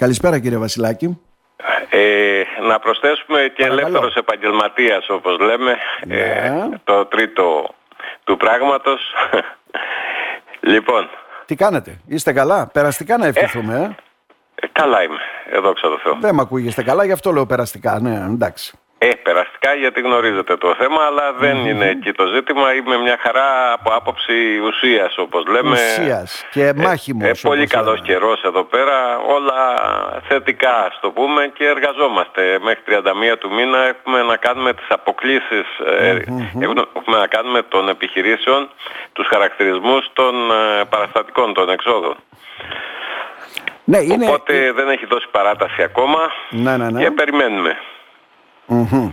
Καλησπέρα κύριε Βασιλάκη. Ε, να προσθέσουμε και Παρακαλώ. ελεύθερος επαγγελματίας όπως λέμε, Ναι. ε, το τρίτο του πράγματος. λοιπόν, Τι κάνετε, είστε καλά, περαστικά να ευχηθούμε. Ε. ε, καλά είμαι, εδώ ξέρω Θεό. Δεν με ακούγεστε καλά, γι' αυτό λέω περαστικά. Ναι, εντάξει. Ε, περαστικά γιατί γνωρίζετε το θέμα, αλλά δεν είναι εκεί το ζήτημα. Είμαι μια χαρά από άποψη ουσίας όπως λέμε. Ουσίας και μάχημος. Ε, όπως πολύ καλός λέμε. καιρός εδώ πέρα, όλα θετικά ας το πούμε και εργαζόμαστε. Μέχρι 31 του μήνα έχουμε να κάνουμε τις αποκλήσεις, ε, έχουμε να κάνουμε των επιχειρήσεων, τους χαρακτηρισμούς των ε, παραστατικών, των εξόδων. Ναι, είναι... Οπότε δεν έχει δώσει παράταση ακόμα Ναι, ναι, ναι. και περιμένουμε. Μμμ.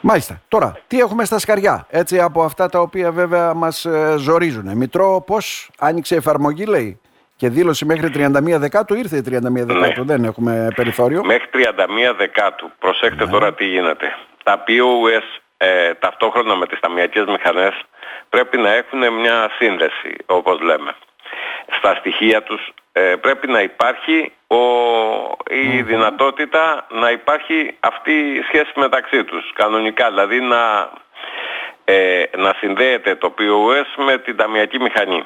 Μάλιστα. Τώρα, τι έχουμε στα σκαριά, έτσι από αυτά τα οποία βέβαια μας ε, ζορίζουν. Μητρό, πώς άνοιξε η εφαρμογή λέει και δήλωση μέχρι 31 Δεκάτου, ήρθε η 31 Δεκάτου, δεν έχουμε περιθώριο. Μέχρι 31 Δεκάτου. Προσέξτε Ναι. τώρα τι γίνεται. Τα POS ε, ταυτόχρονα με τις ταμιακές μηχανές πρέπει να έχουν μια σύνδεση όπως λέμε. Στα στοιχεία τους ε, πρέπει να υπάρχει ο, η δυνατότητα να υπάρχει αυτή η σχέση μεταξύ τους κανονικά. Δηλαδή να, ε, να συνδέεται το POS με την ταμιακή μηχανή.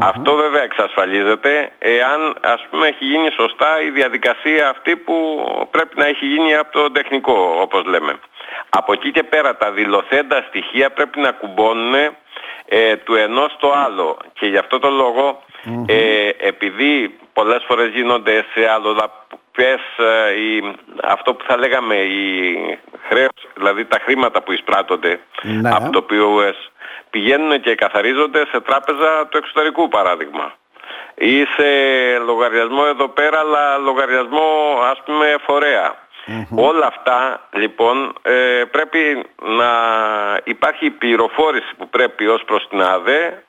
Αυτό βέβαια εξασφαλίζεται εάν ας πούμε έχει γίνει σωστά η διαδικασία αυτή που πρέπει να έχει γίνει από το τεχνικό όπως λέμε. Από εκεί και πέρα τα δηλωθέντα στοιχεία πρέπει να κουμπώνουν ε, του ενός στο άλλο και γι' αυτό το λογο ε, επειδή πολλές φορές γίνονται σε αλλοδαπές ε, η- αυτό που θα λέγαμε η χρέος, δηλαδή τα χρήματα που εισπράττονται Ναι. από το POS πηγαίνουν και καθαρίζονται σε τράπεζα του εξωτερικού παράδειγμα ή σε λογαριασμό εδώ πέρα αλλά λογαριασμό ας πούμε φορέα. Όλα αυτά λοιπόν ε, πρέπει να υπάρχει η πληροφόρηση που πρέπει ως προς την ΑΔΕ ε,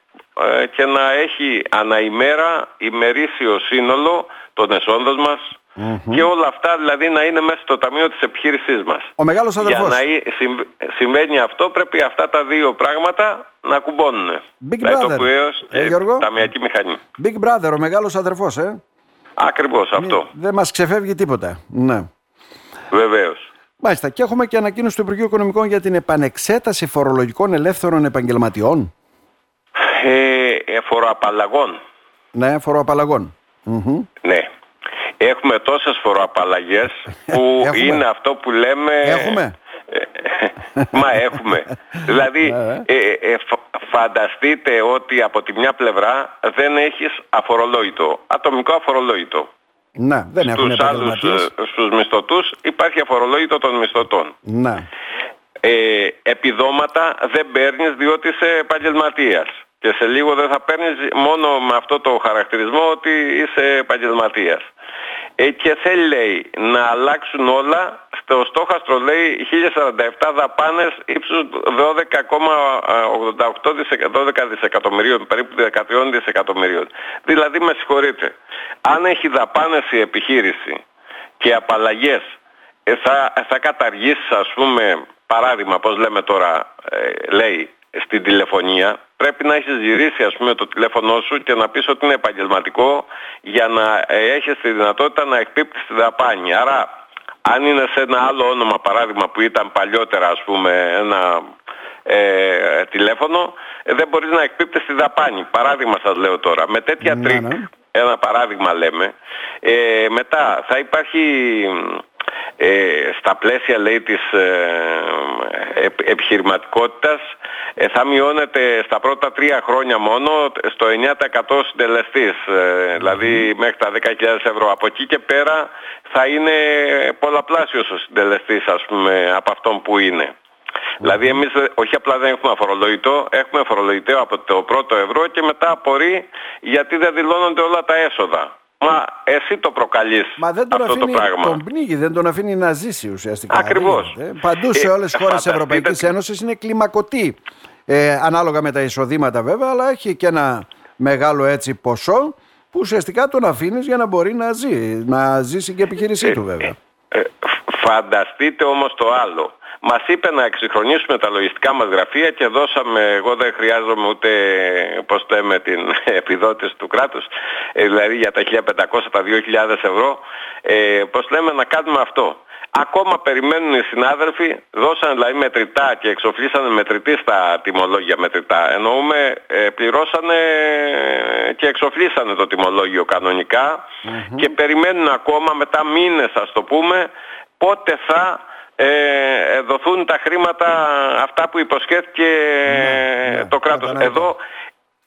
και να έχει αναημέρα ημερήσιο σύνολο των εσόδων μας και όλα αυτά δηλαδή να είναι μέσα στο ταμείο της επιχείρησής μας. Ο μεγάλος Για αδερφός. να εί- συμβ- συμβαίνει αυτό πρέπει αυτά τα δύο πράγματα να κουμπώνουν. Big Δηλαδή brother. το πουέως, Ε, Γιώργο. ταμιακή μηχανή. Big Brother, ο μεγάλος αδερφός, ε. Ακριβώς αυτό. Δεν μας ξεφεύγει τίποτα. Ναι. Βεβαίως. Μάλιστα. Και έχουμε και ανακοίνωση του Υπουργείου Οικονομικών για την επανεξέταση φορολογικών ελεύθερων επαγγελματιών. Ε, ε, φοροαπαλλαγών. Ναι, φοροαπαλλαγών. Μμμ. Ναι. Έχουμε τόσες φοροαπαλλαγές που Έχουμε. είναι αυτό που λέμε... Έχουμε. Ε, Μα έχουμε. δηλαδή, Ε, ε, ε, φα- φανταστείτε ότι από τη μια πλευρά δεν έχεις αφορολόγητο, ατομικό αφορολόγητο. Ναι, δεν έχουν Στους άλλους, επαγγελματίες. ε, στους μισθωτούς υπάρχει αφορολόγητο των μισθωτών. Ναι. ε, επιδόματα δεν παίρνεις διότι είσαι επαγγελματίας. Και σε λίγο δεν θα παίρνεις μόνο με αυτό το χαρακτηρισμό ότι είσαι επαγγελματίας. Ε, και θέλει λέει να αλλάξουν όλα στο στόχαστρο λέει 1047 δαπάνες ύψους 12,88 δισεκα- 12 δισεκατομμυρίων, περίπου 13 δισεκατομμυρίων. Δηλαδή με συγχωρείτε, αν έχει δαπάνες η επιχείρηση και απαλλαγές ε, θα, θα καταργήσεις ας πούμε παράδειγμα πώς λέμε τώρα ε, λέει στην τηλεφωνία πρέπει να έχεις γυρίσει ας πούμε το τηλέφωνό σου και να πεις ότι είναι επαγγελματικό για να ε, έχεις τη δυνατότητα να εκπίπτεις τη δαπάνη. Άρα αν είναι σε ένα άλλο όνομα παράδειγμα που ήταν παλιότερα ας πούμε ένα ε, τηλέφωνο ε, δεν μπορείς να εκπίπτεις τη δαπάνη. Παράδειγμα σας λέω τώρα. Με τέτοια Ναι, τρικ ναι. ένα παράδειγμα λέμε. Ε, μετά θα υπάρχει ε, στα πλαίσια λέει της ε, επ- επιχειρηματικότητας ε, θα μειώνεται στα πρώτα τρία χρόνια μόνο στο 9% συντελεστής. Ε, δηλαδή μέχρι τα 10.000 ευρώ. Από εκεί και πέρα θα είναι πολλαπλάσιος ο συντελεστής ας πούμε από αυτόν που είναι. Δηλαδή εμείς ε, όχι απλά δεν έχουμε αφορολογητό, έχουμε αφορολογητέο από το πρώτο ευρώ και μετά απορεί γιατί δεν δηλώνονται όλα τα έσοδα. Μα εσύ το προκαλείς Μα δεν τον αυτό αφήνει, το πράγμα. τον πνίγει, δεν τον αφήνει να ζήσει ουσιαστικά. Ακριβώς. Δεν- Παντού σε Ε, όλες τις χώρες της φανταστείτε- Ευρωπαϊκής Ένωσης είναι κλιμακωτή. Ε, ανάλογα με τα εισοδήματα βέβαια, αλλά έχει και ένα μεγάλο έτσι ποσό που ουσιαστικά τον αφήνεις για να μπορεί να ζει. Να ζήσει και η επιχείρησή του βέβαια. Ε, φ- φανταστείτε όμως το άλλο. Μας είπε να εξυγχρονίσουμε τα λογιστικά μας γραφεία και δώσαμε, εγώ δεν χρειάζομαι ούτε, πώς το λέμε, την επιδότηση του κράτους, ε, δηλαδή για τα 1500, τα 2000 ευρώ, ε, πώς λέμε να κάνουμε αυτό. Ακόμα περιμένουν οι συνάδελφοι, δώσαν δηλαδή μετρητά και εξοφλήσανε μετρητή στα τιμολόγια μετρητά. Εννοούμε ε, πληρώσανε και εξοφλήσανε το τιμολόγιο και περιμένουν ακόμα μετά μήνες ας το πούμε πότε θα ε, δοθούν τα χρήματα αυτά που υποσχέθηκε ναι, ναι, το κράτος. Εδώ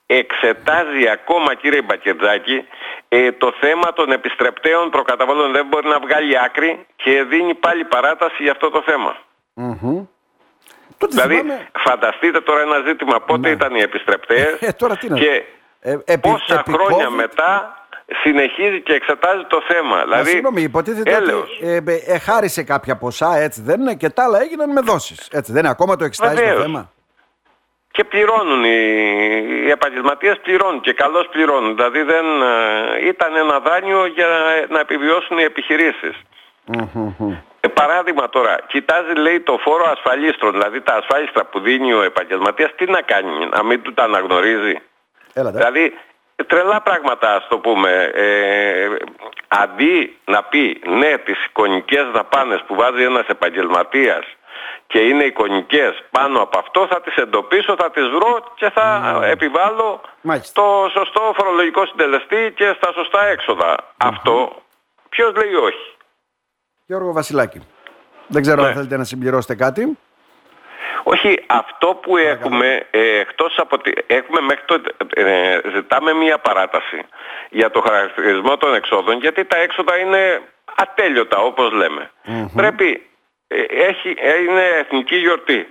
εξετάζει ακόμα κύριε Μπακετζάκη ε, το θέμα των επιστρεπτέων προκαταβολών δεν μπορεί να βγάλει άκρη και δίνει πάλι παράταση για αυτό το θεμα Δηλαδή φανταστείτε τώρα ένα ζήτημα πότε ναι. ήταν οι επιστρεπτές ε, τώρα τι και ε, πόσα χρόνια μετά συνεχίζει και εξετάζει το θέμα. Δηλαδή, συγγνώμη, υποτίθεται ότι ε, ε, χάρισε κάποια ποσά, έτσι δεν είναι, και τα άλλα έγιναν με δόσεις. Έτσι δεν είναι, ακόμα το εξετάζει το θέμα. Και πληρώνουν οι, οι επαγγελματίες πληρώνουν και καλώς πληρώνουν. Δηλαδή δεν ε, ήταν ένα δάνειο για να επιβιώσουν οι επιχειρησεις Ε, παράδειγμα τώρα, κοιτάζει λέει το φόρο ασφαλίστρων, δηλαδή τα ασφάλιστρα που δίνει ο επαγγελματίας, τι να κάνει, να μην του τα αναγνωρίζει. Έλα, δηλαδή τρελά πράγματα ας το πούμε. Ε, αντί να πει ναι τις εικονικές δαπάνες που βάζει ένας επαγγελματίας και είναι εικονικές πάνω από αυτό θα τις εντοπίσω, θα τις βρω και θα επιβάλλω το σωστό φορολογικό συντελεστή και στα σωστά Αυτό ποιος λέει όχι; Γιώργο Βασιλάκη. Δεν ξέρω αν ναι. θέλετε να συμπληρώσετε κάτι. Όχι, αυτό που έχουμε, ε, εκτός από ότι έχουμε μέχρι το, ε, ζητάμε μία παράταση για το χαρακτηρισμό των εξόδων, γιατί τα έξοδα είναι ατέλειωτα όπως Πρέπει, ε, έχει, είναι εθνική γιορτή.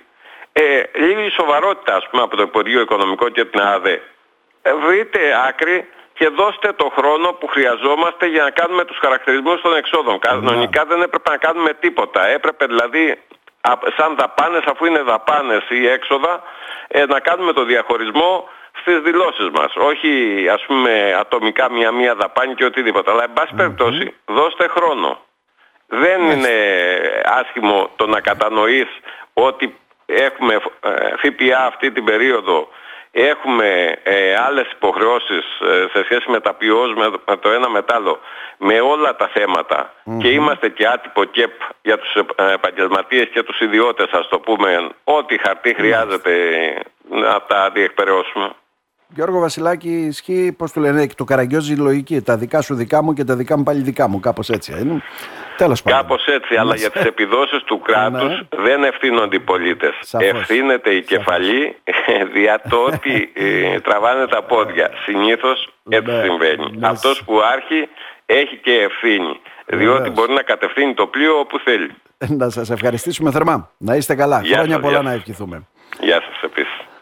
Ε, λίγη σοβαρότητα ας πούμε από το Υπουργείο Οικονομικό και την ΑΔΕ. Ε, βρείτε άκρη και δώστε το χρόνο που χρειαζόμαστε για να κάνουμε τους χαρακτηρισμούς των εξόδων. Κανονικά δεν έπρεπε να κάνουμε τίποτα. Έπρεπε δηλαδή σαν δαπάνες αφού είναι δαπάνες ή έξοδα ε, να κάνουμε το διαχωρισμό στις δηλώσεις μας. Όχι ας πούμε ατομικά μία-μία δαπάνη και οτιδήποτε. Αλλά εν πάση περιπτώσει δώστε χρόνο. Δεν είναι άσχημο το να κατανοείς ότι έχουμε ε, ΦΠΑ αυτή την περίοδο έχουμε ε, άλλες υποχρεώσεις ε, σε σχέση με τα ποιός, με, το ένα μετάλλο, με όλα τα θεματα και είμαστε και άτυπο ΚΕΠ για τους ε, επαγγελματίες και τους ιδιώτες, ας το πούμε, ό,τι χαρτί χρειάζεται να τα διεκπαιρεώσουμε. Γιώργο Βασιλάκη, ισχύει, πώς του λένε, το καραγκιόζη λογική. Τα δικά σου δικά μου και τα δικά μου πάλι δικά μου. Κάπως έτσι. Είναι. Τέλος πάντων. Κάπως έτσι, αλλά για τις επιδόσεις του κράτους ναι. δεν ευθύνονται οι πολίτες. Ευθύνεται η κεφαλή δια το ότι ε, τραβάνε τα πόδια. Συνήθως έτσι ναι. συμβαίνει. Ναι. Αυτός που άρχει έχει και ευθύνη. Διότι μπορεί να κατευθύνει το πλοίο όπου θέλει. Να σας ευχαριστήσουμε θερμά. Να είστε καλά. Χρόνια πολλά να ευχηθούμε. Γεια σας επίσης.